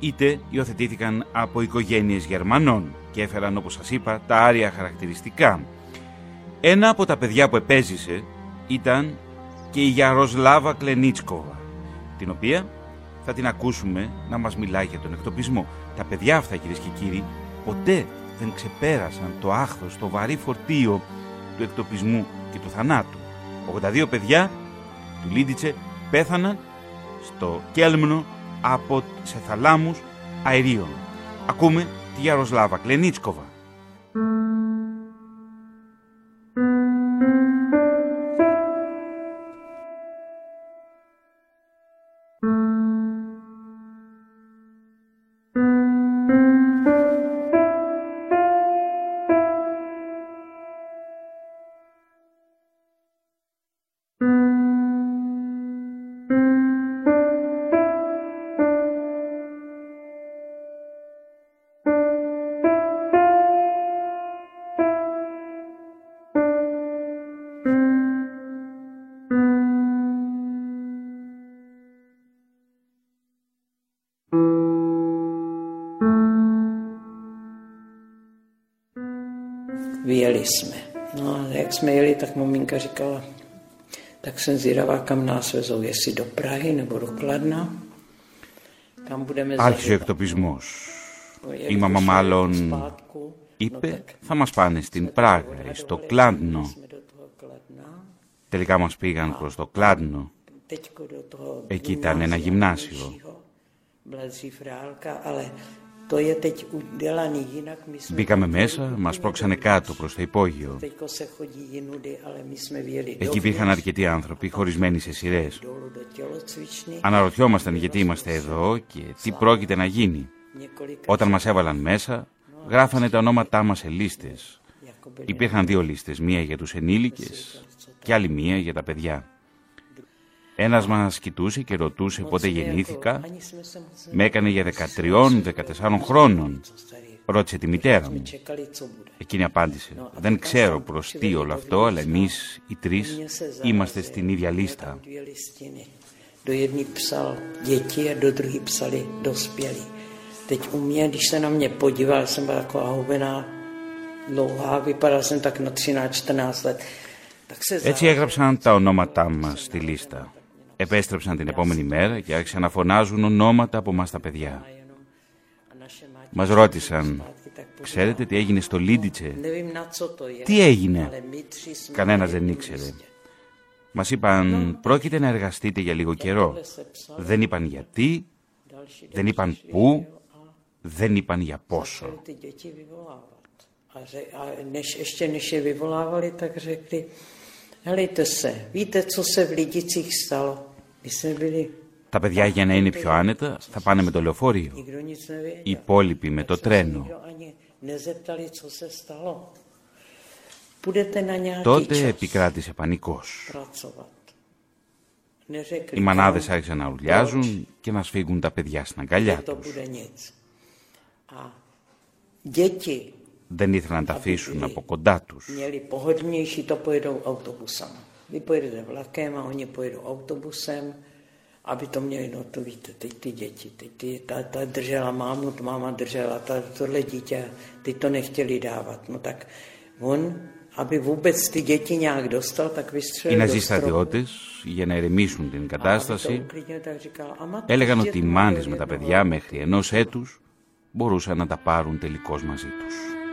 είτε υιοθετήθηκαν από οικογένειες Γερμανών και έφεραν, όπως σας είπα, τα άρια χαρακτηριστικά. Ένα από τα παιδιά που επέζησε ήταν και η Γιαροσλάβα Κλενίτσκοβα, την οποία θα την ακούσουμε να μας μιλάει για τον εκτοπισμό. Τα παιδιά αυτά, κυρίες και κύριοι, ποτέ δεν ξεπέρασαν το άχθος, το βαρύ φορτίο του εκτοπισμού και του θανάτου. 82 παιδιά του Λίντιτσε πέθαναν στο Κέλμνο από σε θαλάμους αερίων. Ακούμε τη Γιαροσλάβα Κλενίτσκοβα.
No a jak jsme jeli, tak maminka říkala, tak jsem zvědavá, kam nás vezou, jestli do Prahy nebo do Kladna. Kam budeme
Άρχισε ο εκτοπισμός. Η μαμά μάλλον είπε θα μας πάνε στην Πράγα ή στο Κλάντνο. Τελικά μας πήγαν προς το Κλάντνο. Εκεί ήταν ένα γυμνάσιο.
To je teď udělaný jinak. My jsme
Μπήκαμε μέσα, μας πρόξανε κάτω προς το υπόγειο.
Teďko se chodí jinudy, ale my jsme vyjeli
Εκεί υπήρχαν αρκετοί άνθρωποι χωρισμένοι σε σειρές.
dolů do tělocvičny.
Αναρωτιόμασταν γιατί είμαστε εδώ και τι πρόκειται να γίνει.
Několik
Όταν μας έβαλαν μέσα, γράφανε τα ονόματά μας σε λίστες. Υπήρχαν δύο λίστες, μία για τους ενήλικες και άλλη μία για τα παιδιά. Ένας μας κοιτούσε και ρωτούσε πότε γεννήθηκα.
ani jsme se moc
Με έκανε για 13-14 χρόνων. Ρώτησε τη μητέρα μου.
nečekali, co bude.
Εκείνη απάντησε, δεν ξέρω προς τι όλο αυτό, αλλά εμείς οι τρεις είμαστε στην ίδια λίστα.
Dvě listiny. Do jedné psal děti a do druhé psali dospělí. Teď u mě, když se na mě podíval, jsem byla taková hubená, dlouhá, vypadala jsem tak na 13-14 let. Tak se
Έτσι έγραψαν τα ονόματά μας στη λίστα. Επέστρεψαν την επόμενη μέρα και άρχισαν να φωνάζουν ονόματα από μας τα παιδιά. Μας ρώτησαν, ξέρετε τι έγινε στο Λίντιτσε;
Nevím, na co to je.
Τι έγινε;
Ale my tři jsme
Κανένας δεν ήξερε. Μας είπαν, πρόκειται να εργαστείτε για λίγο καιρό. Δεν είπαν γιατί, δεν είπαν πού, δεν είπαν για πόσο.
Helejte se, víte, co se v Lidicích stalo? My jsme byli,
Τα παιδιά για να είναι πιο άνετα θα πάνε με το λεωφορείο.
nikdo nic nevěděl.
Οι υπόλοιποι με το τρένο.
Nikdo ani nezeptali, co se stalo. Půjdete na nějaký
Τότε
čas
επικράτησε πανικός.
pracovat. Neřekli,
Οι μανάδες
kam,
άρχισαν να ουρλιάζουν και να σφίγγουν τα παιδιά στην αγκαλιά
to
τους.
Bude nic. A děti
Δεν ήθελαν να τα αφήσουν από κοντά τους.
měli pohodlnější, to pojedou autobusem. Vy pojedete vlakem a oni pojedou autobusem, aby to měli, no to víte, teď ty děti, teď ty, ta, ta držela mámu, máma držela ta, tohle dítě, ty to nechtěli dávat. No tak on aby vůbec ty děti nějak dostal, tak
Οι
vystřelil
Ναζί
do stromu.
στρατιώτε, για να ερεμήσουν την
A aby to
κατάσταση,
uklidnil, tak říkal, a matka
έλεγαν
s
ότι οι
dětmi
μάνες
jeli
με τα
jednoho
παιδιά μέχρι ενός έτους μπορούσαν να τα πάρουν τελικώς μαζί τους.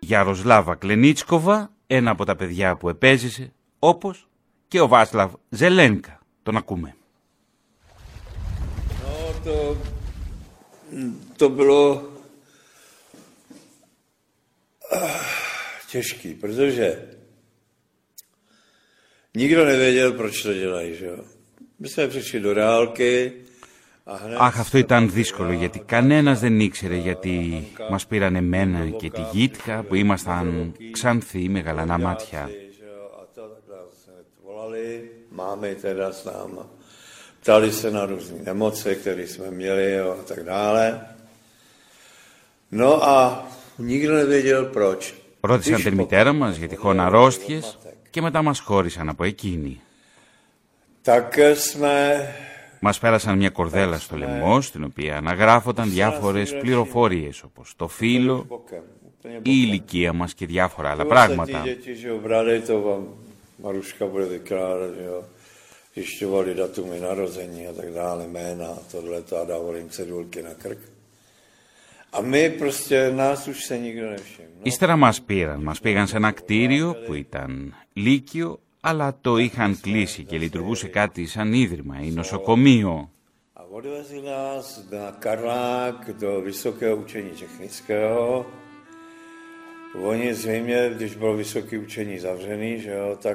Γιαροσλάβα Κλενίτσκοβα, ένα από τα παιδιά που επέζησε, όπως και ο Βάσλαβ Ζελένκα. Τον ακούμε.
No, to, to bylo ah, těžký, protože nikdo nevěděl, proč to dělají, že jo. My jsme přišli do reálky a hned...
Αχ, αυτό ήταν δύσκολο γιατί κανένας δεν ήξερε γιατί μας πήραν εμένα και τη γήτχα που ήμασταν ξανθοί με γαλανά μάτια.
že jo, a to takhle jsme volali, máme teda s náma. Ptali se na různé nemoce, které jsme měli jo, a tak dále. No a nikdo nevěděl proč.
Ρώτησαν την μητέρα μας για τυχόν αρρώστιες και μετά μας χώρισαν από εκείνη.
Tak jsme
Μας πέρασαν μια κορδέλα στο λαιμό, στην οποία αναγράφονταν διάφορες πληροφορίες, όπως το φύλλο,
bokem. Úplně
η ηλικία μας και διάφορα άλλα
Bylo se
πράγματα.
Ty děti, že jo, brali, to vám Maruška bude vykládat, že jo. Zjišťovali datumy narození a tak dále, jména a tohle a dávali jim cedulky na krk. A my prostě, nás už se nikdo nevšiml. No,
Ύστερα μας πήραν, μας πήγαν σε ένα κτίριο που ήταν λύκειο, αλλά το είχαν κλείσει και λειτουργούσε κάτι σαν ίδρυμα, είναι νοσοκομείο.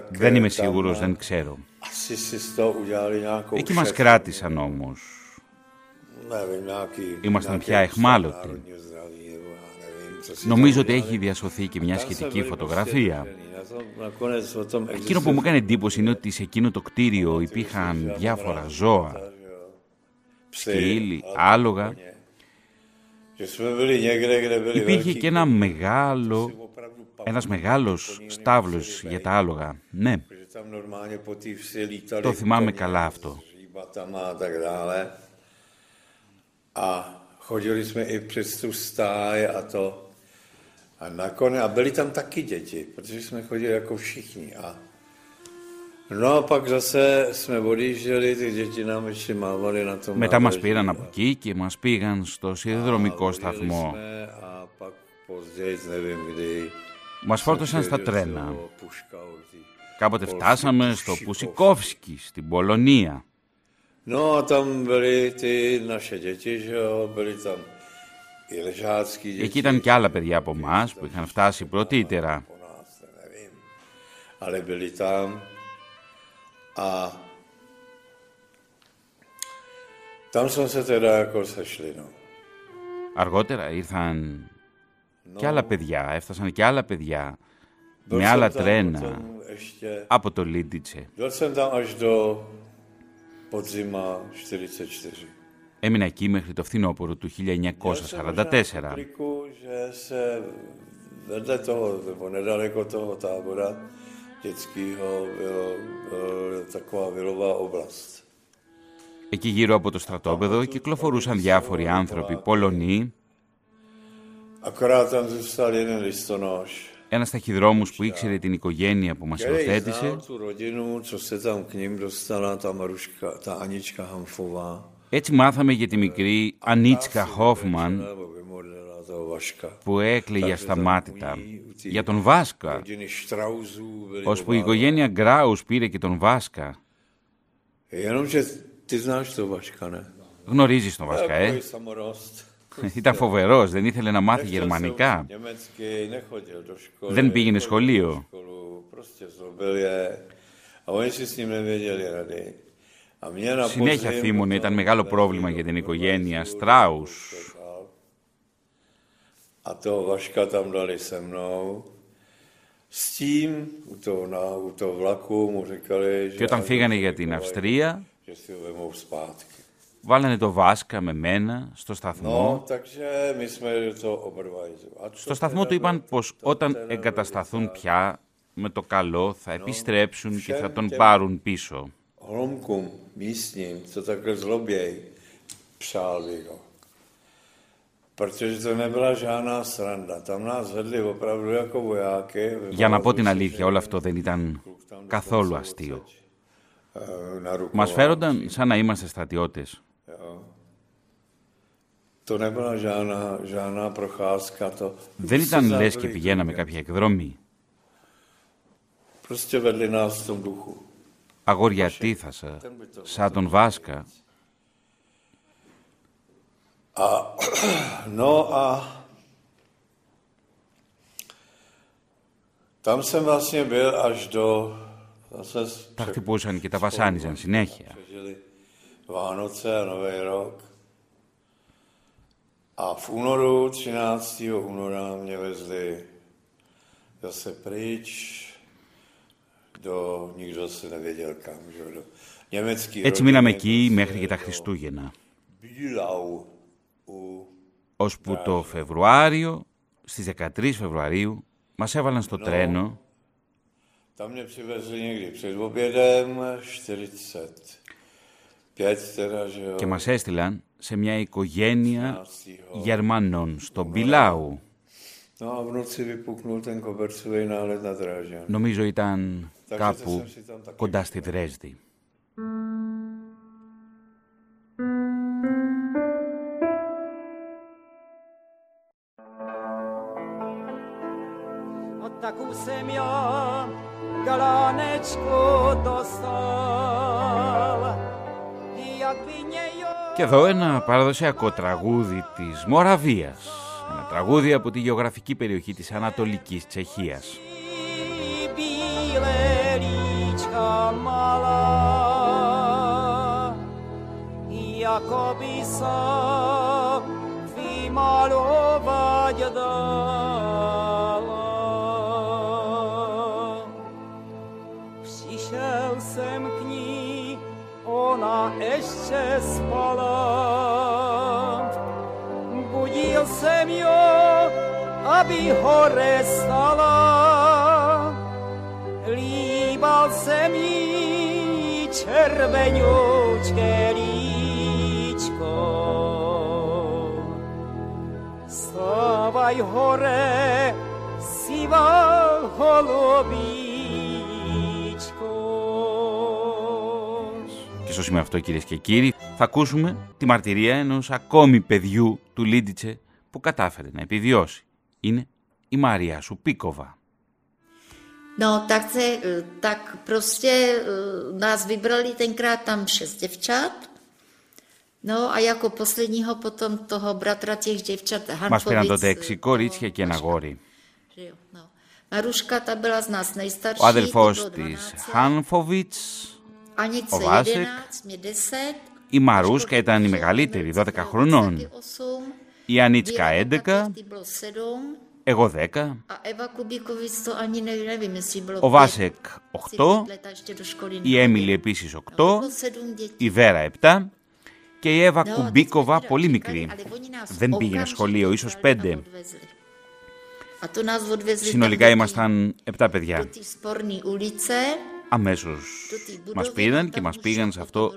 Δεν είμαι σίγουρος, δεν ξέρω. Εκεί μας κράτησαν όμως. Ήμασταν πια εχμάλωτοι. Νομίζω ότι έχει διασωθεί και μια σχετική φωτογραφία
prostě držení. Na tom- nakonec o tom
Εκείνο που μου έκανε εντύπωση είναι ότι σε εκείνο το κτίριο υπήρχαν διάφορα ζώα, σκύλοι, άλογα.
Že jsme byli někde, kde byli
Υπήρχε
velký
και ένα μεγάλο, ένας μεγάλος στάβλος για τα άλογα. Ναι,
Že tam normálně po té vsi lítali
Το θυμάμαι
koně
καλά
s
αυτό.
hříbatama a tak dále. A chodili jsme i přes tu stáj a to. A nakonec, a byli tam taky děti, protože jsme chodili jako všichni. A no a pak zase jsme odjížděli, ty děti nám ještě mávali na tom
μετά μας
nádraží.
πήραν από εκεί και μας πήγαν στο σιδηροδρομικό
A
σταθμό.
odjeli jsme A pak později, nevím kdy,
Μας φόρτωσαν στα
přijeli
τρένα.
do Puška, určitě.
Κάποτε φτάσαμε στο Πουσικόφσκι, στην Πολωνία.
No a tam byly ty naše děti, že jo, byly tam i ležácký děti.
Εκεί ήταν και άλλα παιδιά από εμάς που είχαν φτάσει πρωτήτερα.
po nás, nevím. Ale byli tam a tam jsme se teda jako sešli, no.
Αργότερα ήρθαν και άλλα παιδιά, έφτασαν και άλλα παιδιά
Byl
με
jsem
άλλα
tam
τρένα
potom ještě,
από το Λίντιτσε.
Byl jsem tam až do podzima 44.
Έμεινα εκεί μέχρι το φθινόπωρο του 1944.
Kliku, že se vedle toho, nebo nedaleko toho tábora dětského bylo, bylo taková vilová oblast.
Εκεί γύρω από το στρατόπεδο κυκλοφορούσαν διάφοροι άνθρωποι Πολωνοί,
Akorát tam zůstal jeden listonoš,
ένας ταχυδρόμος που ήξερε την οικογένεια που μας
který
υιοθέτησε έτσι μάθαμε για τη μικρή Ανίτσκα Χόφμαν που έκλαιγε σταμάτητα για τον Βάσκα,
ως
που η οικογένεια Γκράους πήρε και τον Βάσκα. Γνωρίζεις τον Βάσκα, ε; Ήταν φοβερός, δεν ήθελε να μάθει γερμανικά. Δεν πήγαινε σχολείο. Συνέχεια
podzim
θύμωνε, ήταν μεγάλο πρόβλημα για την οικογένεια Στράους.
A toho Vaška tam dali se mnou. S tím, u toho, na, u toho vlaku mu říkali, že,
Και όταν
ať
φύγανε
ho
για την
připraví,
Αυστρία,
že si ho vemou zpátky.
βάλανε το Βάσκα με μένα στο
No,
σταθμό.
takže my jsme to oba dva jeli. A to
Στο σταθμό
teda
του είπαν
bylo-
πως
to
όταν
teda
εγκατασταθούν
velice
πια με το καλό θα επιστρέψουν και θα τον πάρουν πίσω.
Hlomkům místním, co takhle zloběj, přál bych ho. Protože to nebyla žádná sranda. Tam nás vedli opravdu jako vojáky.
Για να πω την αλήθεια, όλο αυτό δεν ήταν καθόλου αστείο.
Eh,
Μας φέρονταν σαν να είμαστε στρατιώτες.
To nebyla žádná, žádná procházka. To
Δεν ήταν λες και πηγαίναμε κάποια εκδρομή. Αγόρι, ατίθασε σα τον βάσκα.
Νόα. Ταμ σεν βασικά ήταν τα βασάνιζαν
συνέχεια. Πάρτη και τα βασάνιζαν συνέχεια.
Πάρτη πουζαν και τα βασάνιζαν συνέχεια. Πάρτη πουζαν και τα
έτσι μείναμε εκεί μέχρι και τα Χριστούγεννα.
Bílau u
Ώσπου το Φεβρουάριο, στις 13 Φεβρουαρίου, μας έβαλαν στο τρένο
Tam mě přivezli někdy před obědem, 45 teda, že jo.
και μας έστειλαν σε μια οικογένεια Γερμανών στο Μπιλάου.
No a v noci vypuknul ten kobercový nálet na Drážďan.
Νομίζω ήταν κάπου κοντά στη Δρέσδη.
A taku jsem já galánečku dostal, jak by nějo
Και εδώ ένα παραδοσιακό τραγούδι της Μοραβίας. Ένα τραγούδι από τη γεωγραφική περιοχή της Ανατολικής Τσεχίας.
Jako by se vymalovat dala. Přišel jsem k ní, ona ještě spala. Budil jsem jo, aby hore stala. Líbal jsem jí červeňučké Stávaj hore, sivá holubíčko.
Και στο σημείο αυτό κυρίες και κύριοι θα ακούσουμε τη μαρτυρία ενός ακόμη παιδιού του Λίντιτσε που κατάφερε να επιβιώσει. Είναι η Μαρία Σουπίκοβα.
No, tak, se, eh, tak prostě eh, nás vybrali tenkrát tam šest děvčat. No a jako posledního potom toho bratra těch děvčat
Μας πήραν
Hanfovic.
τότε έξι κορίτσια και ένα γόρι.
že jo, no. Maruška, ta byla z nás nejstarší.
Ο αδελφός
to bylo
της
12 let.
Χάνφοβιτς,
Anice
ο Βάσεκ,
11, mě 10.
η Μαρούσκα ήταν η μεγαλύτερη, 12 χρονών.
8.
Η Ανίτσκα
Věra
11,
Ty bylo 7.
εγώ 10,
A Eva Kubíkovic to ani nevím, nevím jestli bylo
ο
pět.
Βάσεκ
Asi
8,
pět let a ještě do školy
η Έμιλι επίσης 8,
Bylo sedm dětí.
η Βέρα 7 και η Εύα Κουμπίκοβα, πολύ μικρή. Δεν πήγαινε σχολείο, ίσως
πέντε.
Συνολικά ήμασταν
επτά
παιδιά. Αμέσως μας πήραν και μας πήγαν σε αυτό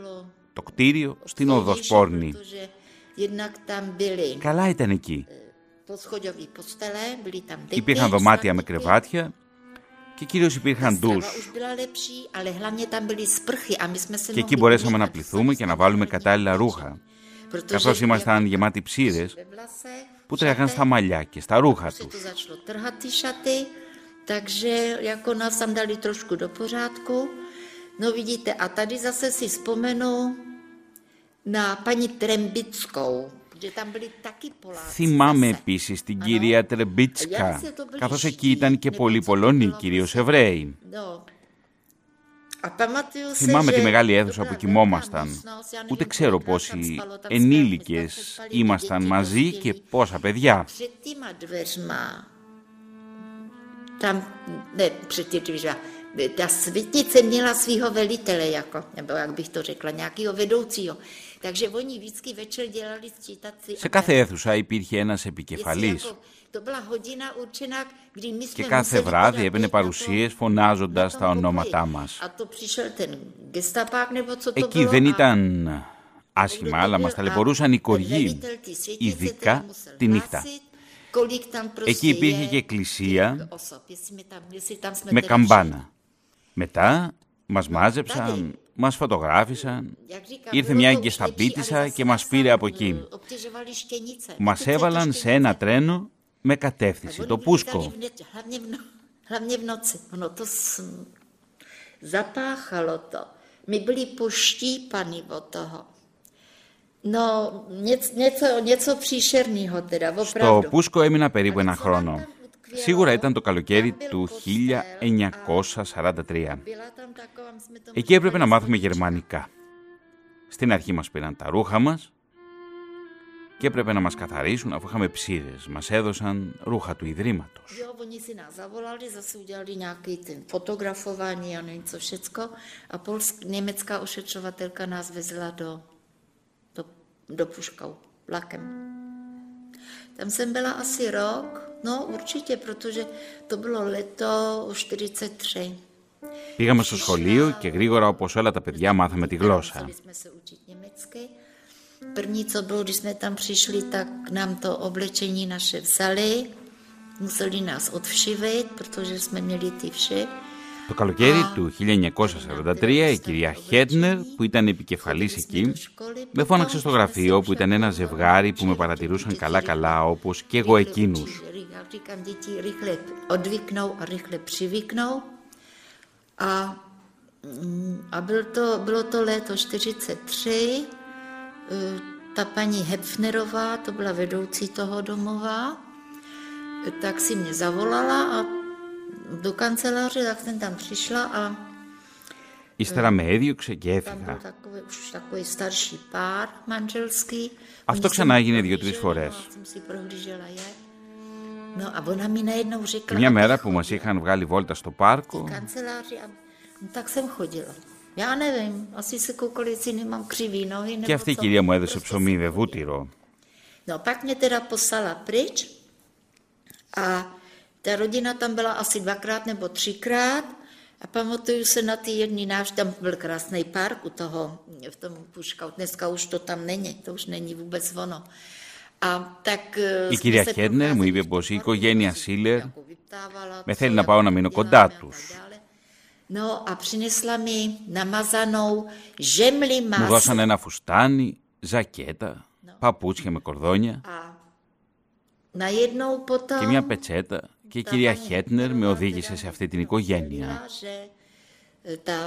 το κτίριο στην
Οδοσπόρνη.
Καλά ήταν εκεί. Υπήρχαν δωμάτια με κρεβάτια. Και κυρίως υπήρχαν ντους. Και εκεί μπορέσαμε να πληθούμε και να βάλουμε κατάλληλα ρούχα. Καθώς ήμασταν γεμάτοι ψήρες που τρέχαν στα μαλλιά και στα ρούχα τους.
Takže jako nás tam dali trošku do pořádku. No vidíte, a tady zase si vzpomenu na paní Trembickou.
Θυμάμαι επίσης την κυρία Τρεμπίτσκα, καθώς εκεί ήταν και πολλοί Πολωνοί, κυρίως Εβραίοι. Θυμάμαι τη μεγάλη αίθουσα που κοιμόμασταν. Ούτε ξέρω πόσοι ενήλικες ήμασταν μαζί και πόσα παιδιά.
Τα σβητή ценила svého velitele, jako. Takže oni vždycky večer dělali sčítací.
Σε κάθε αίθουσα υπήρχε ένας επικεφαλής
Jako, to byla hodina určená, kdy my
και
jsme
κάθε
museli
βράδυ
teda
έπαιρνε
být na tom-
παρουσίες φωνάζοντας
na
τα
tom
ονόματά
pokoji.
μας.
A to přišel ten gestapák, nebo co to
Εκεί
bylo,
δεν
a
ήταν άσχημα, αλλά μας ταλαιπωρούσαν οι κοργοί, ειδικά τη νύχτα. Εκεί υπήρχε και εκκλησία με καμπάνα. Μετά μας μάζεψαν, μας φωτογράφησαν, ήρθε μια εγκαισταπίτησα και μας πήρε από εκεί. Μας έβαλαν σε ένα τρένο με κατεύθυνση, το Πούσκο.
Hlavně v noci. Ono to zapáchalo to. My byli poštípaní od toho. No, něco, něco příšerného teda, opravdu.
Στο Πούσκο έμεινα περίπου ένα χρόνο. Σίγουρα ήταν το καλοκαίρι του 1943. Εκεί έπρεπε να μάθουμε γερμανικά. Στην αρχή μας πήραν τα ρούχα μας και έπρεπε να μας καθαρίσουν αφού είχαμε ψήρες. Μας έδωσαν ρούχα του Ιδρύματος.
fotografování a nevím co všecko. A polsk, německá ošetřovatelka nás vezla do, do, do Puškou vlakem. Tam jsem byla asi rok, no určitě, protože to bylo leto 43.
Πήγαμε στο σχολείο και γρήγορα όπως όλα τα παιδιά μάθαμε τη γλώσσα.
První, co bylo, když jsme tam přišli, tak nám to oblečení naše vzali, museli nás odvšivit, protože jsme měli ty vše.
Το καλοκαίρι του 1943 η κυρία Χέντνερ που ήταν επικεφαλής εκεί με φώναξε στο γραφείο που ήταν ένα ζευγάρι που με παρατηρούσαν καλά καλά όπως και εγώ εκείνους.
Říkám, děti rychle odvyknou a rychle přivyknou. A, a byl to, bylo to léto 43, ta paní Hepfnerová, to byla vedoucí toho domova, tak si mě zavolala a do kanceláře, tak jsem tam přišla a
Ύστερα με έδιωξε και έφυγα.
takový starší pár manželský.
Αυτό ξανά έγινε δύο-τρεις φορές. μια μέρα που μας είχαν βγάλει βόλτα στο πάρκο,
kanceláři a no, tak jsem chodila. Já nevím, asi se koukali, jestli nemám křivý nohy, nebo
και αυτή η
co.
κυρία μου έδωσε ψωμί βεβούτυρο.
No, pak mě teda poslala pryč a ta rodina tam byla asi dvakrát nebo třikrát a pamatuju se na ty jedný návštěvy, tam byl krásný park u toho, v tom Puškau, dneska už to tam není, to už není vůbec ono. A tak eh,
Η
jsme
κυρία
se
Χέντνερ μου
procházeli
είπε πως η οικογένεια Σίλερ
vyptávala,
με
co
θέλει να
jako
πάω να μείνω
udělám,
κοντά
a
τους.
tak dále. No a přinesla mi namazanou žemli
Μου
maso.
δώσαν ένα φουστάνι, ζακέτα, παπούτσια με κορδόνια
A najednou potom
και μια πετσέτα και η κυρία Χέτνερ με οδήγησε σε αυτή την οικογένεια.
že ta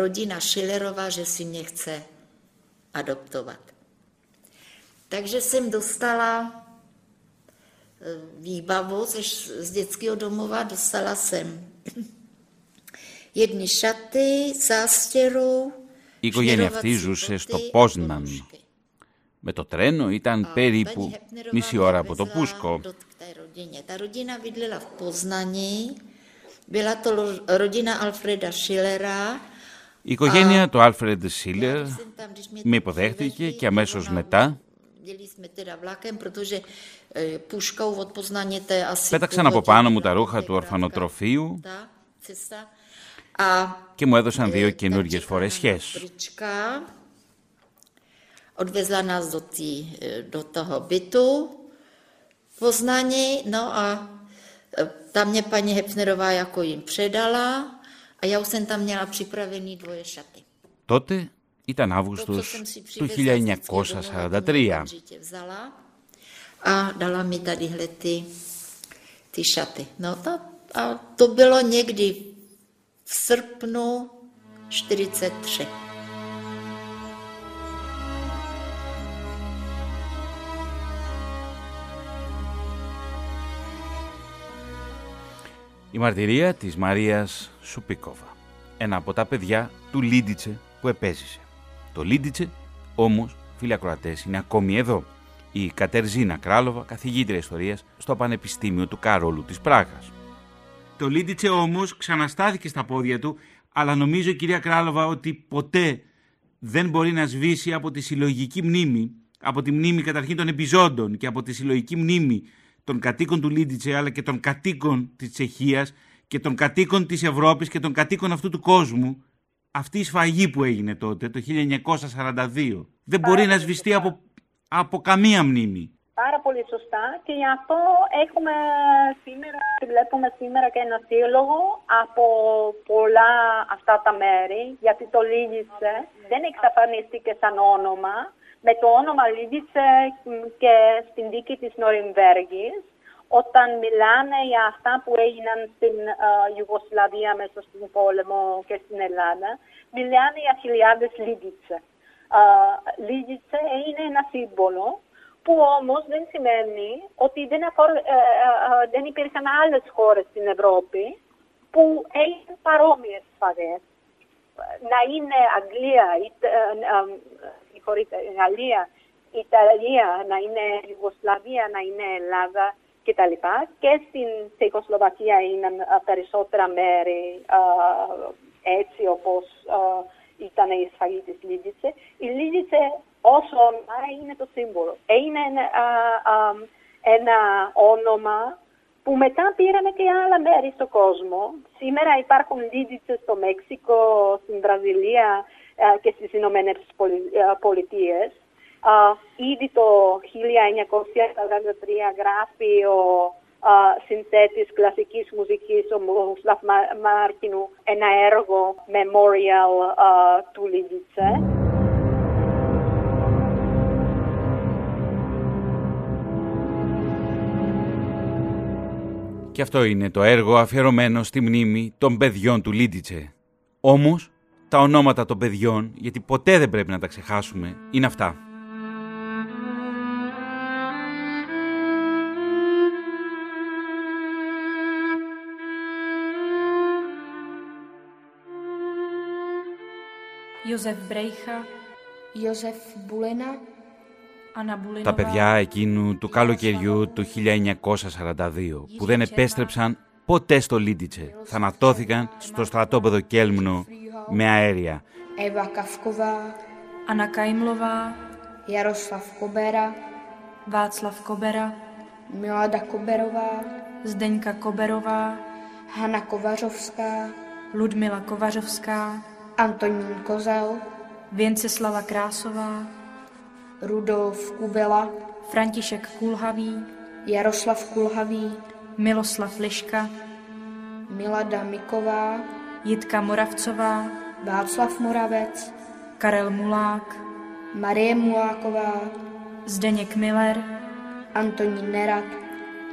rodina Schillerová, že si mě chce adoptovat. Takže jsem dostala eh, výbavu ze, š- z dětského domova, dostala jsem jedny šaty, zástěru,
Η οικογένεια αυτή
šněrovací
ζούσε στο
boty a
Πόσναν.
ponožky.
Με το τρένο ήταν
A
περίπου
paní Hepnerová
μισή
mě
ώρα από το
vezla
Πούσκο.
do k té rodině. Ta rodina bydlela v Poznani, byla to lo- rodina Alfreda Schillera.
Η οικογένεια του Άλφρεντ Σίλερ
Jsem tam, když mě
με υποδέχτηκε και αμέσως μετά
jeli jsme teda vlakem, protože eh, puškou od Poznaně to je asi
πέταξαν
půl
από πάνω μου
hodiny,
τα ρούχα
to je
του
krátká
ορφανοτροφείου
ta cesta. A
και μου έδωσαν δύο
eh,
καινούργιες
tam čekala
φορεσιές.
nás Brička, odvezla nás do, tý, eh, do toho bytu v Poznani, no a eh, tam mě paní Hepnerová jako jim předala a já už jsem tam měla připravený dvoje šaty.
Τότε ήταν του 1943.
A dala mi tadyhle
Η μαρτυρία της Μαρίας Σουπίκοβα. Ένα από τα παιδιά του Λίντιτσε που επέζησε. Το Λίντιτσε όμως, φίλοι ακροατές, είναι ακόμη εδώ. Η Κατερζίνα Κράλοβα, καθηγήτρια ιστορίας στο Πανεπιστήμιο του Καρόλου της Πράγας. Το Λίντιτσε όμως ξαναστάθηκε στα πόδια του, αλλά νομίζω κυρία Κράλοβα ότι ποτέ δεν μπορεί να σβήσει από τη συλλογική μνήμη, από τη μνήμη καταρχήν των επιζώντων και από τη συλλογική μνήμη των κατοίκων του Λίντιτσε, αλλά και των κατοίκων της Τσεχίας και των κατοίκων της Ευρώπης και των κατοίκων αυτού του κόσμου, αυτή η σφαγή που έγινε τότε, το 1942, δεν μπορεί να σβηστεί από, από καμία μνήμη.
Πάρα πολύ σωστά. Και γι' αυτό έχουμε σήμερα, βλέπουμε σήμερα και ένα σύλλογο από πολλά αυτά τα μέρη, γιατί το Λίγησε δεν εξαφανίστηκε σαν όνομα, με το όνομα Λίγησε και στην δίκη της Νοριμβέργης, όταν μιλάνε για αυτά που έγιναν στην Ιουγκοσλαβία μέσα στον πόλεμο και στην Ελλάδα, μιλάνε για χιλιάδες Λίγησε. Λίγησε είναι ένα σύμβολο που όμως δεν σημαίνει ότι δεν, αφορ... ε, ε, ε, δεν υπήρχαν άλλες χώρες στην Ευρώπη που έγιναν παρόμοιες σφαγές. Να είναι Αγγλία, συγχωρείτε, Γαλλία, Ιταλία, να είναι Ιουγκοσλαβία, να είναι Ελλάδα κτλ. Και στην Τσεχοσλοβακία είναι περισσότερα μέρη έτσι όπως ήταν η σφαγή της Λίδιτσε. Η Λίδιτσε όσο όνομα είναι το σύμβολο. Είναι ένα, ένα όνομα που μετά πήραμε και άλλα μέρη στον κόσμο. Σήμερα υπάρχουν Λίδιτσε στο Μέξικο, στην Βραζιλία και στις Ηνωμένες Πολιτείε. Ήδη το 1943 γράφει ο συνθέτης κλασικής μουσικής, ο Μουσλαφ Μάρκινου, ένα έργο memorial του Λίδιτσε.
Και αυτό είναι το έργο αφιερωμένο στη μνήμη των παιδιών του Λίντιτσε. Όμως, τα ονόματα των παιδιών, γιατί ποτέ δεν πρέπει να τα ξεχάσουμε, είναι αυτά.
Μπρέιχα, Μπουλένα,
τα παιδιά εκείνου του καλοκαιριού του 1942 που δεν επέστρεψαν ποτέ στο Λίντιτσε θανατώθηκαν στο στρατόπεδο Κέλμνου με αέρια.
Εύα
Ανα Καϊμλοβά,
Κομπέρα, Βάτσλαβ
Κομπέρα, Κομπέροβα,
Κομπέροβα, Χάνα
Antonín Kozel,
Věnceslava Krásová,
Rudolf Kubela,
František Kulhavý,
Jaroslav Kulhavý,
Miloslav Liška,
Milada Miková,
Jitka Moravcová,
Václav Moravec,
Karel Mulák,
Marie Muláková,
Zdeněk Miller,
Antonín Nerad,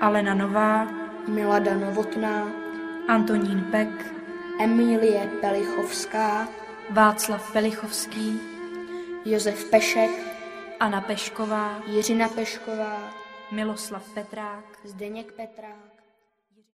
Alena Nová,
Milada Novotná,
Antonín Pek,
Emílie Pelichovská,
Václav Pelichovský,
Josef Pešek,
Anna Pešková,
Jiřina Pešková,
Miloslav Petrák,
Zdeněk Petrák,